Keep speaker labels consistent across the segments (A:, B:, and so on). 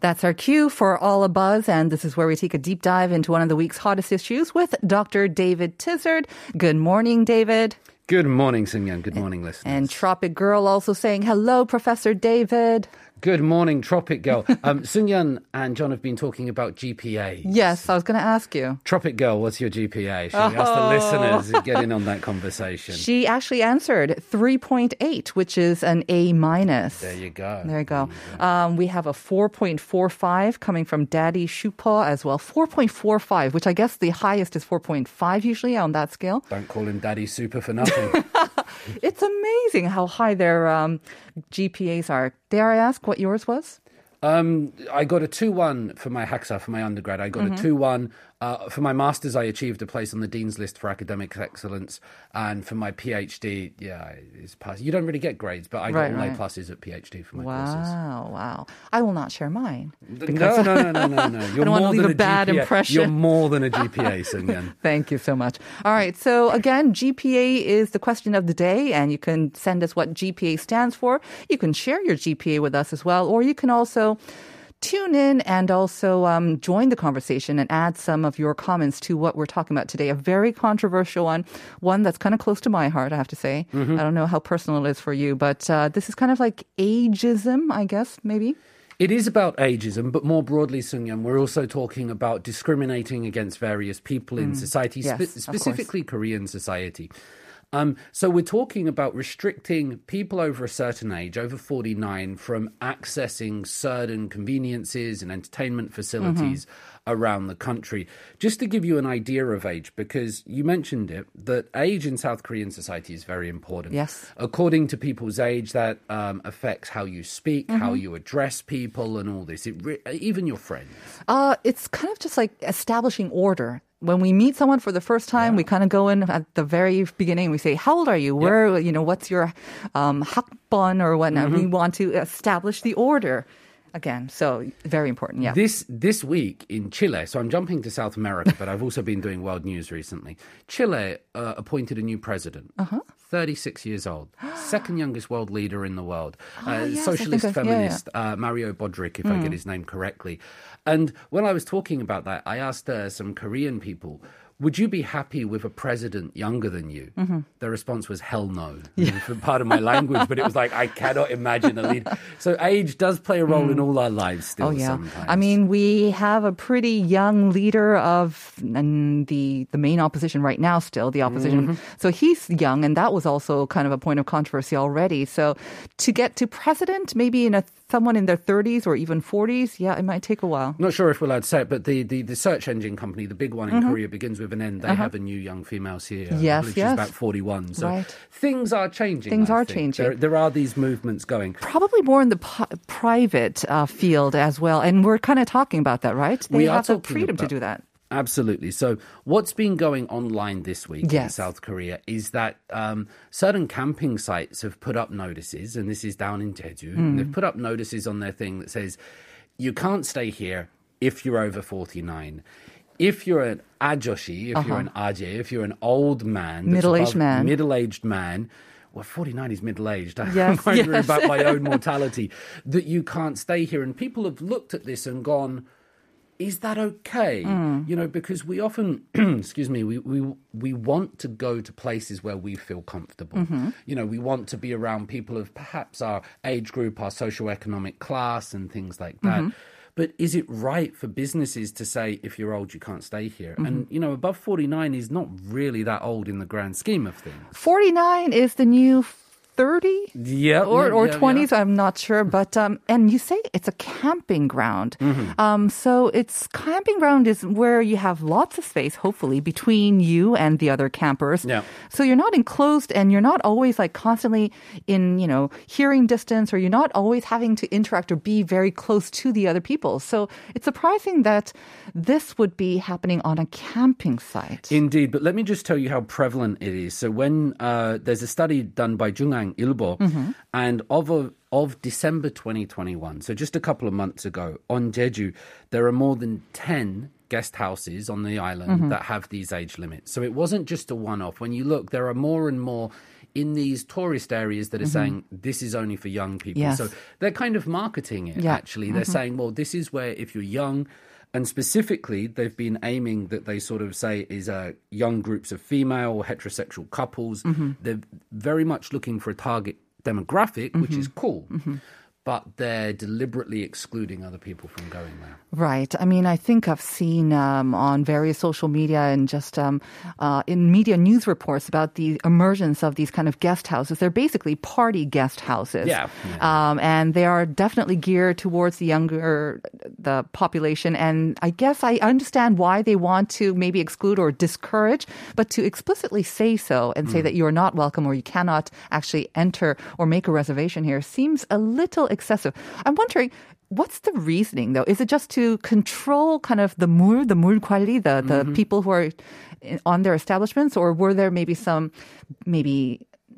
A: That's our cue for All a Buzz, and this is where we take a deep dive into one of the week's hottest issues with Dr. David Tizard. Good morning, David.
B: Good morning, Sunyan. Good morning, listeners.
A: And Tropic Girl also saying hello, Professor David.
B: Good morning, Tropic Girl. Um, Sunyan and John have been talking about GPA.
A: Yes, I was going to ask you.
B: Tropic Girl, what's your GPA? Should we ask the listeners get in on that conversation?
A: She actually answered 3.8, which is an A minus.
B: There you go.
A: There you go. Um, we have a 4.45 coming from Daddy Shupa as well. 4.45, which I guess the highest is 4.5 usually on that scale.
B: Don't call him Daddy Super for nothing.
A: It's amazing how high their um, GPAs are. Dare I ask what yours was?
B: Um, I got a 2 1 for my HAXA, for my undergrad. I got
A: Mm-hmm.
B: a 2 1. Uh, for my master's, I achieved a place on the Dean's List for academic excellence. And for my PhD, yeah, it's pass. You don't really get grades, but I got
A: Right,
B: all
A: right.
B: A pluses at PhD for my courses.
A: Wow, wow. I will not share mine.
B: No, no, no, no, no, no. You're
A: don't wanna
B: more
A: leave
B: than
A: a bad
B: GPA.
A: impression.
B: You're more than a GPA, Sunyan.
A: Thank you so much. All right. So again, GPA is the question of the day, and you can send us what GPA stands for. You can share your GPA with us as well, or you can also tune in and also um, join the conversation and add some of your comments to what we're talking about today. A very controversial one, one that's kind of close to my heart, I have to say. I don't know how personal it is for you, but uh, this is kind of like ageism, I guess, maybe.
B: It is about ageism, but more broadly, Sungyun, we're also talking about discriminating against various people in society,
A: Mm. Yes,
B: spe-
A: of
B: specifically Korean society. Um, so we're talking about restricting people over a certain age, over 49, from accessing certain conveniences and entertainment facilities
A: Mm-hmm.
B: around the country. Just to give you an idea of age, because you mentioned it, that age in South Korean society is very important.
A: Yes.
B: According to people's age, that um, affects how you speak, how
A: Mm-hmm.
B: you address people, and all this. It re- even your friends.
A: Uh, it's kind of just like establishing order. When we meet someone for the first time, we kind of go in at the very beginning. We say, "How old are you? Where, you know, what's your um, 학번 or whatnot?" We want to establish the order again. So very important. Yeah.
B: This this week in Chile, so I'm jumping to South America, but I've also been doing world news recently. Chile uh, appointed a new president.
A: Uh-huh.
B: 36 years old, second youngest world leader in the world,
A: Oh,
B: uh,
A: yes,
B: socialist
A: I- yeah, yeah.
B: feminist Uh, Mario Bodrick, if I get his name correctly. And when I was talking about that, I asked uh, some Korean people, would you be happy with a president younger than you?
A: Mm-hmm.
B: The response was hell no. For part of my language, but it was like, I cannot imagine a leader. So age does play a role in all our lives still
A: Oh yeah,
B: sometimes.
A: I mean we have a pretty young leader of mm, the the main opposition right now. Still, the opposition. So he's young, and that was also kind of a point of controversy already. So to get to president, maybe in a someone in their 30s or even 40s, yeah, it might take a while.
B: Not sure if we're allowed to say it, but the, the, the search engine company, the big one in Korea, begins with an N. They have a new young female CEO.
A: Uh-huh. Yes, yes.
B: She's about 41. So
A: Right.
B: things are changing.
A: Things
B: I
A: are
B: think.
A: changing.
B: There, there are these movements going.
A: Probably more in the pi- private uh, field as well, and we're kind of talking about that, right? They
B: We are
A: have the freedom to
B: about-
A: do that.
B: Absolutely. So, what's been going online this week in South Korea is that um, certain camping sites have put up notices, and this is down in Jeju.
A: Hmm.
B: and They've put up notices on their thing that says, you can't stay here if you're over 49. If you're an ajoshi, if you're uh-huh. an aje, if you're an old man,
A: Uh-huh. Middle-aged man.
B: middle-aged man, well, 49 is middle-aged.
A: Yes,
B: I'm wondering
A: yes.
B: about my own mortality. That you can't stay here. And people have looked at this and gone, is that okay? Mm. You know, because we often, excuse me, we, we we want to go to places where we feel comfortable. Mm-hmm. You know, we want to be around people of perhaps our age group, our socioeconomic class, and things like that. Mm-hmm. But is it right for businesses to say, if you're old, you can't stay here? Mm-hmm. And, you know, above 49 is not really that old in the grand scheme of things.
A: 49 is the new 30
B: Yeah,
A: or or
B: yeah,
A: 20s
B: yeah.
A: i'm not sure but um and you say it's a camping ground
B: Mm-hmm.
A: um so it's camping ground is where you have lots of space hopefully between you and the other campers
B: Yeah.
A: so you're not enclosed and you're not always like constantly in you know hearing distance or you're not always having to interact or be very close to the other people so it's surprising that this would be happening on a camping site
B: Indeed, but let me just tell you how prevalent it is. So when uh, there's a study done by Jungang Ilbo, mm-hmm. and of a, of December 2021, so just a couple of months ago, on Jeju, there are more than 10 guest houses on the island mm-hmm. that have these age limits. So it wasn't just a one-off. When you look, there are more and more in these tourist areas that are mm-hmm. saying this is only for young people.
A: Yes.
B: So they're kind of marketing it
A: Yeah.
B: actually. They're saying, well, this is where if you're young, and specifically, they've been aiming that they sort of say is uh, young groups of female heterosexual couples. Mm-hmm. They're very much looking for a target demographic, which mm-hmm. is cool. Mm-hmm. But they're deliberately excluding other people from going there.
A: Right. I mean, I think I've seen um, on various social media and just um, uh, in media news reports about the emergence of these kind of guest houses. They're basically party guest houses.
B: Yeah.
A: Um, and they are definitely geared towards the younger the population. And I guess I understand why they want to maybe exclude or discourage, but to explicitly say so and say that you are not welcome or you cannot actually enter or make a reservation here seems a little excessive. I'm wondering. What's the reasoning though? Is it just to control kind of the mur, the mur quality, the, the people who are on their establishments, or were there maybe some, maybe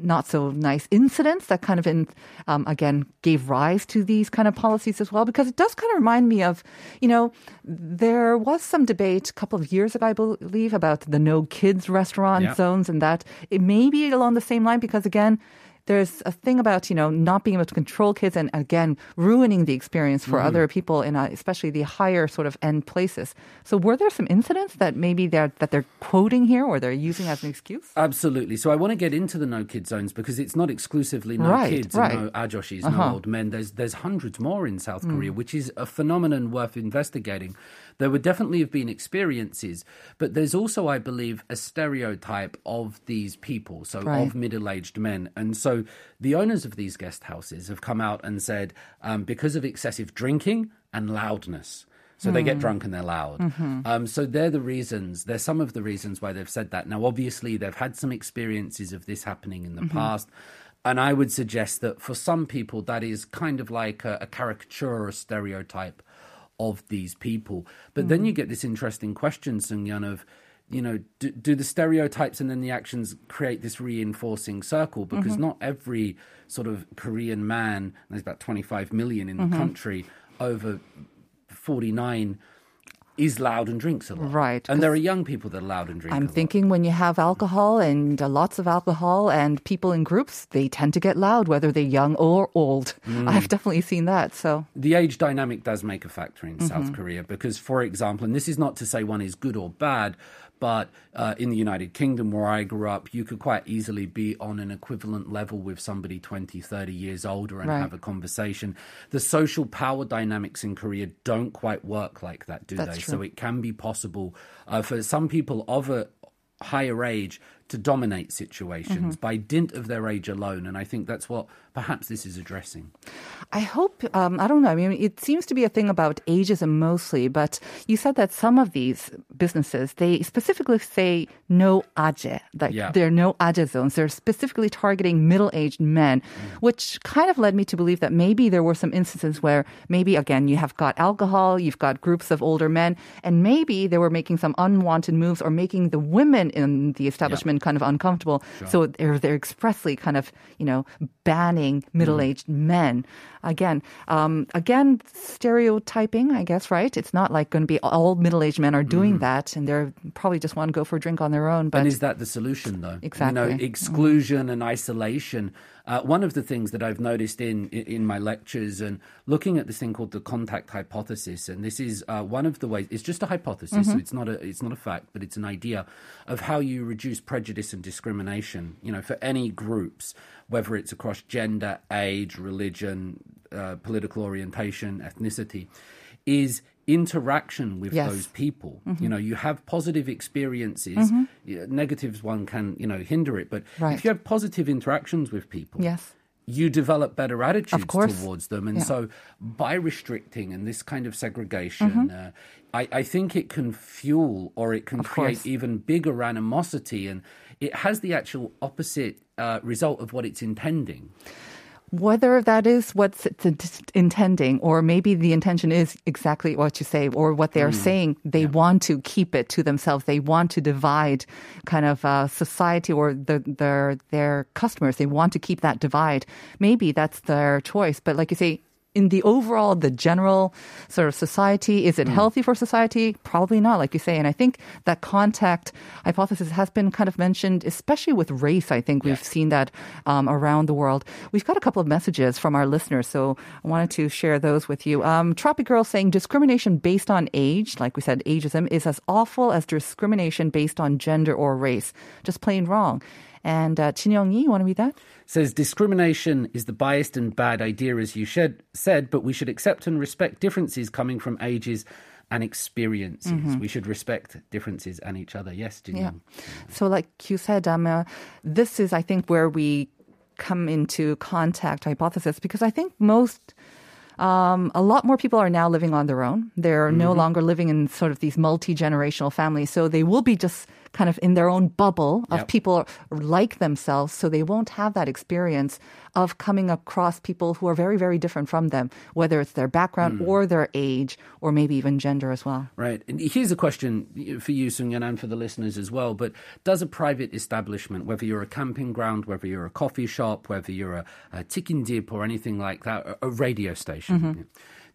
A: not so nice incidents that kind of in, um, again gave rise to these kind of policies as well because it does kind of remind me of you know there was some debate a couple of years ago i believe about the no kids restaurant
B: Yeah.
A: zones and that it may be along the same line because again there's a thing about you know not being able to control kids and again ruining the experience for other people in uh, especially the higher sort of end places so were there some incidents that maybe they're that they're quoting here or they're using as an excuse
B: Absolutely. So I want to get into the no kid zones because it's not exclusively no
A: Right,
B: kids
A: right.
B: and no ajoshis,
A: Uh-huh.
B: no old men. There's there's hundreds more in South Korea, which is a phenomenon worth investigating. There would definitely have been experiences, but there's also, I believe, a stereotype of these people, so
A: Right.
B: of middle-aged men, and so the owners of these guest houses have come out and said um, because of excessive drinking and loudness. So they get drunk and they're loud. Um, so they're the reasons, they're some of the reasons why they've said that. Now, obviously, they've had some experiences of this happening in the past. And I would suggest that for some people, that is kind of like a, a caricature or a stereotype of these people. But then you mm. get this interesting question, Sung-Yun, of, you know, do, do the stereotypes and then the actions create this reinforcing circle? Because mm-hmm. not every sort of Korean man, there's about 25 million in the mm-hmm. country, over 49 is loud and drinks a lot.
A: Right,
B: And there are young people that are loud and drink
A: I'm
B: lot.
A: thinking when you have alcohol and uh, lots of alcohol and people in groups, they tend to get loud, whether they're young or old.
B: Mm.
A: I've definitely seen that. So,
B: the age dynamic does make a factor in
A: Mm-hmm.
B: South Korea because, for example, and this is not to say one is good or bad, but uh, in the United Kingdom where I grew up, you could quite easily be on an equivalent level with somebody 20, 30 years older and
A: Right.
B: have a conversation. The social power dynamics in Korea don't quite work like that, do
A: That's
B: they?
A: true.
B: So it can be possible uh, for some people of a higher age to dominate situations
A: Mm-hmm.
B: by dint of their age alone. And I think that's what perhaps this is addressing.
A: I hope, um, I don't know. I mean, it seems to be a thing about ageism mostly, but you said that some of these businesses, they specifically say no age, like
B: Yeah.
A: there are no age zones. They're specifically targeting middle-aged men, which kind of led me to believe that maybe there were some instances where maybe, again, you have got alcohol, you've got groups of older men, and maybe they were making some unwanted moves or making the women in the establishment kind of uncomfortable. So they're, they're expressly kind of, you know, banning middle-aged men. Again, um, again, stereotyping, I guess, right? It's not like going to be all middle-aged men are doing that, and they're probably just want to go for a drink on their own. But
B: and is that the solution, though?
A: Exactly.
B: You know, exclusion and isolation. Uh, one of the things that I've noticed in in my lectures and looking at this thing called the contact hypothesis, and this is uh, one of the ways. It's just a hypothesis, so it's not a it's not a fact, but it's an idea of how you reduce prejudice and discrimination. You know, for any groups, whether it's across gender, age, religion, uh, political orientation, ethnicity, is interaction with
A: Yes.
B: those people. You know, you have positive experiences. Yeah, Negatives one can, you know, hinder it, but
A: Right.
B: if you have positive interactions with people,
A: Yes.
B: you develop better attitudes towards them. And
A: Yeah.
B: so by restricting and this kind of segregation, uh, I, I think it can fuel or it can
A: Mm-hmm. Of
B: create
A: course.
B: even bigger animosity. And it has the actual opposite uh, result of what it's intending.
A: Whether that is what's it's intending, or maybe the intention is exactly what you say, or what they are saying, they want to keep it to themselves. They want to divide kind of uh, society or the, their their customers. They want to keep that divide. Maybe that's their choice, but like you say. In the overall, the general sort of society, is it healthy for society? Probably not, like you say. And I think that contact hypothesis has been kind of mentioned, especially with race. I think we've seen that um, around the world. We've got a couple of messages from our listeners, so I wanted to share those with you. Um, Tropic Girl saying discrimination based on age, like we said, ageism, is as awful as discrimination based on gender or race. Just plain wrong. And uh, Chin Young Yi, you want to read that?
B: says discrimination is the biased and bad idea, as you shed, said, but we should accept and respect differences coming from ages and experiences. We should respect differences and each other. Yes, Jin
A: Yeah. So, like you said, um, uh, this is, I think, where we come into contact hypothesis because I think most. Um, a lot more people are now living on their own. They're no longer living in sort of these multi generational families. So they will be just kind of in their own bubble of
B: Yep.
A: people like themselves. So they won't have that experience of coming across people who are very, very different from them, whether it's their background hmm. or their age or maybe even gender as well.
B: Right. And here's a question for you, Sunyan, and for the listeners as well. But does a private establishment, whether you're a camping ground, whether you're a coffee shop, whether you're a, a chicken dip or anything like that, a, radio station, mm-hmm. yeah,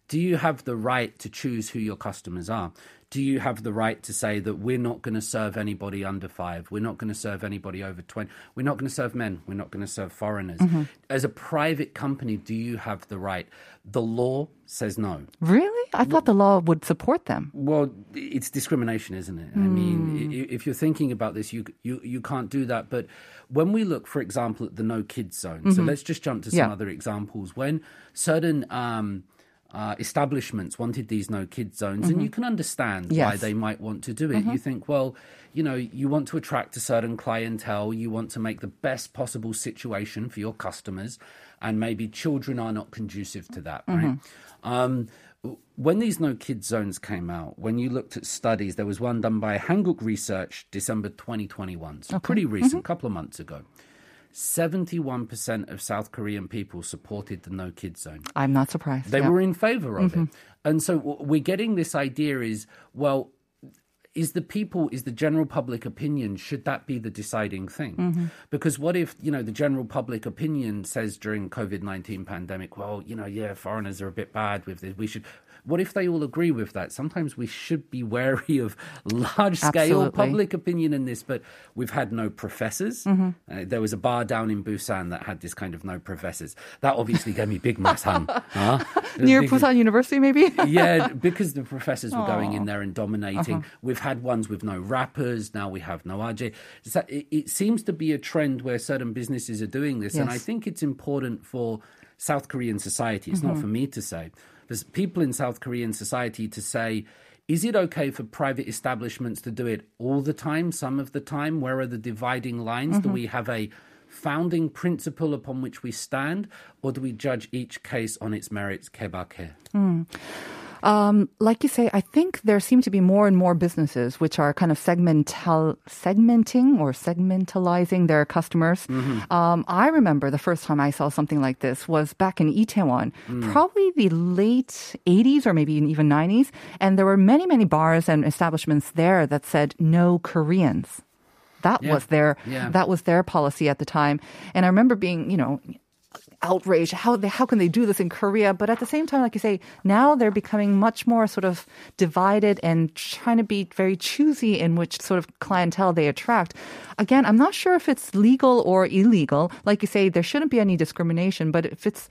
B: do you have the right to choose who your customers are? Do you have the right to say that we're not going to serve anybody under five? We're not going to serve anybody over 20. We're not going to serve men. We're not going to serve foreigners. Mm-hmm. As a private company, do you have the right? The law says no.
A: Really? I thought the law would support them.
B: Well, it's discrimination, isn't it? I mean, mm. if you're thinking about this, you you you can't do that. But when we look, for example, at the no kids zone, so mm-hmm. let's just jump to some
A: Yeah.
B: other examples. When certain um, uh, establishments wanted these no kids zones, and you can understand why they might want to do it. You think, well, you know, you want to attract a certain clientele, you want to make the best possible situation for your customers, and maybe children are not conducive to that, right? Um, when these no kids zones came out, when you looked at studies, there was one done by Hankook Research, December 2021, so pretty recent, a couple of months ago. 71% of South Korean people supported the no kids zone.
A: I'm not surprised.
B: They
A: Yeah.
B: were in favor of it. Mm-hmm. And so we're getting this idea is, well, is the people, is the general public opinion, should that be the deciding thing? Mm-hmm. Because what if, you know, the general public opinion says during COVID-19 pandemic, well, you know, yeah, foreigners are a bit bad with this. We should, what if they all agree with that? Sometimes we should be wary of large scale public opinion in this, but we've had no professors.
A: Mm-hmm.
B: Uh, there was a bar down in Busan that had this kind of no professors. That obviously gave me big masan. huh?
A: Near
B: big-
A: Busan University, maybe?
B: yeah, because the professors were going in there and dominating.
A: Uh-huh.
B: We've had ones with no rappers. Now we have no RJ. So it, it seems to be a trend where certain businesses are doing this, and I think it's important for South Korean society. It's not for me to say. There's people in South Korean society to say. Is it okay for private establishments to do it all the time, some of the time? Where are the dividing lines? Do mm-hmm. we have a founding principle upon which we stand, or do we judge each case on its merits? Kebake.
A: Um, like you say, I think there seem to be more and more businesses which are kind of segmental, segmenting or segmentalizing their customers. Um, I remember the first time I saw something like this was back in Itaewon, probably the late 80s or maybe even 90s. And there were many, many bars and establishments there that said no Koreans. That
B: Yeah.
A: was their
B: Yeah.
A: that was their policy at the time. And I remember being, you know, outraged. How they, how can they do this in Korea? But at the same time, like you say, now they're becoming much more sort of divided and trying to be very choosy in which sort of clientele they attract. Again, I'm not sure if it's legal or illegal. Like you say, there shouldn't be any discrimination. But if it's,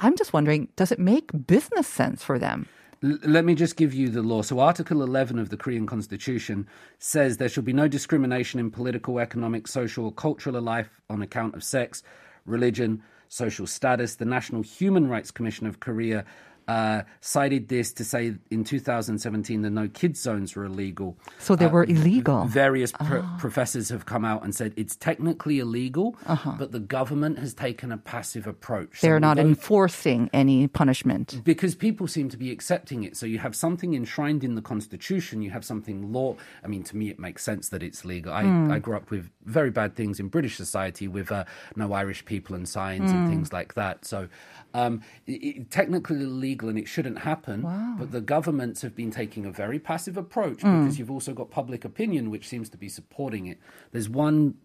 A: I'm just wondering, does it make business sense for them?
B: Let me just give you the law. So, Article 11 of the Korean Constitution says there shall be no discrimination in political, economic, social, or cultural life on account of sex, religion, social status. The National Human Rights Commission of Korea uh, cited this to say in 2017 the no kids zones were illegal.
A: So they
B: Uh,
A: were illegal.
B: Various pr- professors have come out and said it's technically illegal,
A: Uh-huh.
B: but the government has taken a passive approach.
A: They're not enforcing any punishment.
B: because people seem to be accepting it. So you have something enshrined in the constitution, you have something law. I mean, to me, it makes sense that it's legal. I, I grew up with very bad things in British society with uh, no Irish people and signs and things like that. So um, it, it, technically illegal and it shouldn't happen. But the governments have been taking a very passive approach because you've also got public opinion, which seems to be supporting it. There's one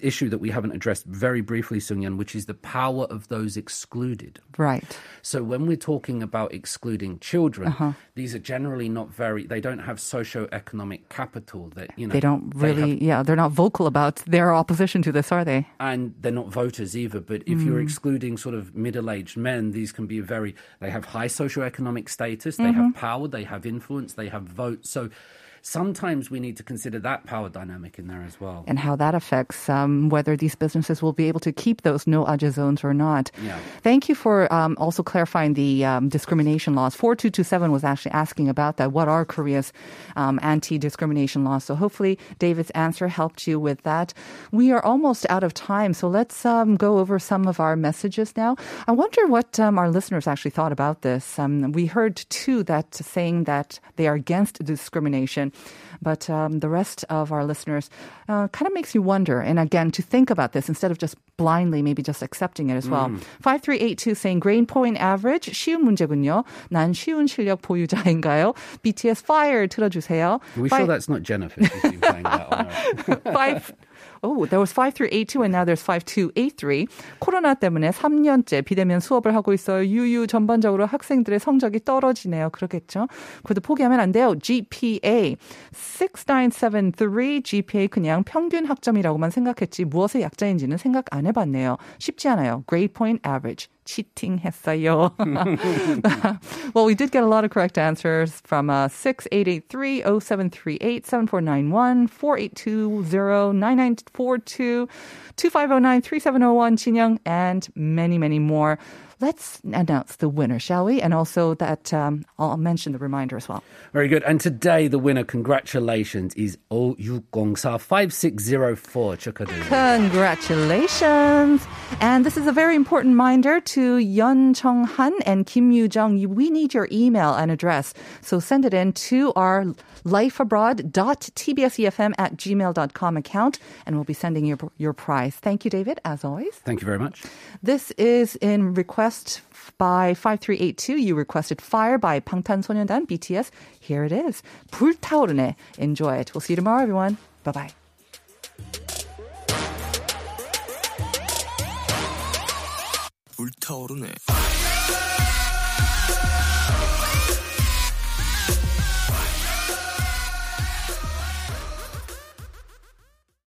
B: issue that we haven't addressed very briefly, Sungyan, which is the power of those excluded.
A: Right.
B: So when we're talking about excluding children,
A: Uh-huh.
B: these are generally not very. They don't have socio-economic capital that you know.
A: They don't
B: they
A: really,
B: have-
A: yeah, they're not vocal about their opposition to this, are they?
B: and they're not voters either. But if you're
A: Mm.
B: excluding sort of middle-aged men, these can be very. They have high socio-economic status. They
A: Mm-hmm.
B: have power. They have influence. They have votes. So sometimes we need to consider that power dynamic in there as well.
A: and how that affects um, whether these businesses will be able to keep those no aja zones or not.
B: Yeah.
A: Thank you for um, also clarifying the um, discrimination laws. 4227 was actually asking about that. What are Korea's um, anti discrimination laws? So hopefully David's answer helped you with that. We are almost out of time, so let's um, go over some of our messages now. I wonder what um, our listeners actually thought about this. Um, we heard two that saying that they are against discrimination, but um, the rest of our listeners uh, kind of makes you wonder. And again, to think about this instead of just blindly, maybe just accepting it as well. 5382 saying grade point average 쉬운 문제군요. 난 쉬운 실력 보유자인가요? BTS Fire 틀어주세요.
B: Are we
A: Five-
B: sure that's not Jennifer who's been playing that on our-
A: five. Oh, there was 5382 and now there's 5283. 코로나 때문에 3년째 비대면 수업을 하고 있어요. 유유 전반적으로 학생들의 성적이 떨어지네요. 그러겠죠? 그래도 포기하면 안 돼요. GPA 6973 GPA 그냥 평균 학점이라고만 생각했지 무엇의 약자인지는 생각 안 해봤네요. 쉽지 않아요. Grade point average. 치팅했어요. well, we did get a lot of correct answers from uh, 6883 0738 7491 4820 9942 2509 3701 진영 and many, many more. Let's announce the winner, shall we? And also that um, I'll mention the reminder as well.
B: Very good. And today, the winner, congratulations, is 06045604 Chukadu.
A: Congratulations. And this is a very important reminder to Yun Chung Han and Kim Yu Jung. We need your email and address. So send it in to our lifeabroad.tbsefm at gmail.com account, and we'll be sending you your prize. Thank you, David, as always.
B: Thank you very much.
A: This is in request by 5382. You requested Fire by 방탄소년단 BTS. Here it is. 불타오르네. Enjoy it. We'll see you tomorrow, everyone. Bye-bye.
C: 불타오르네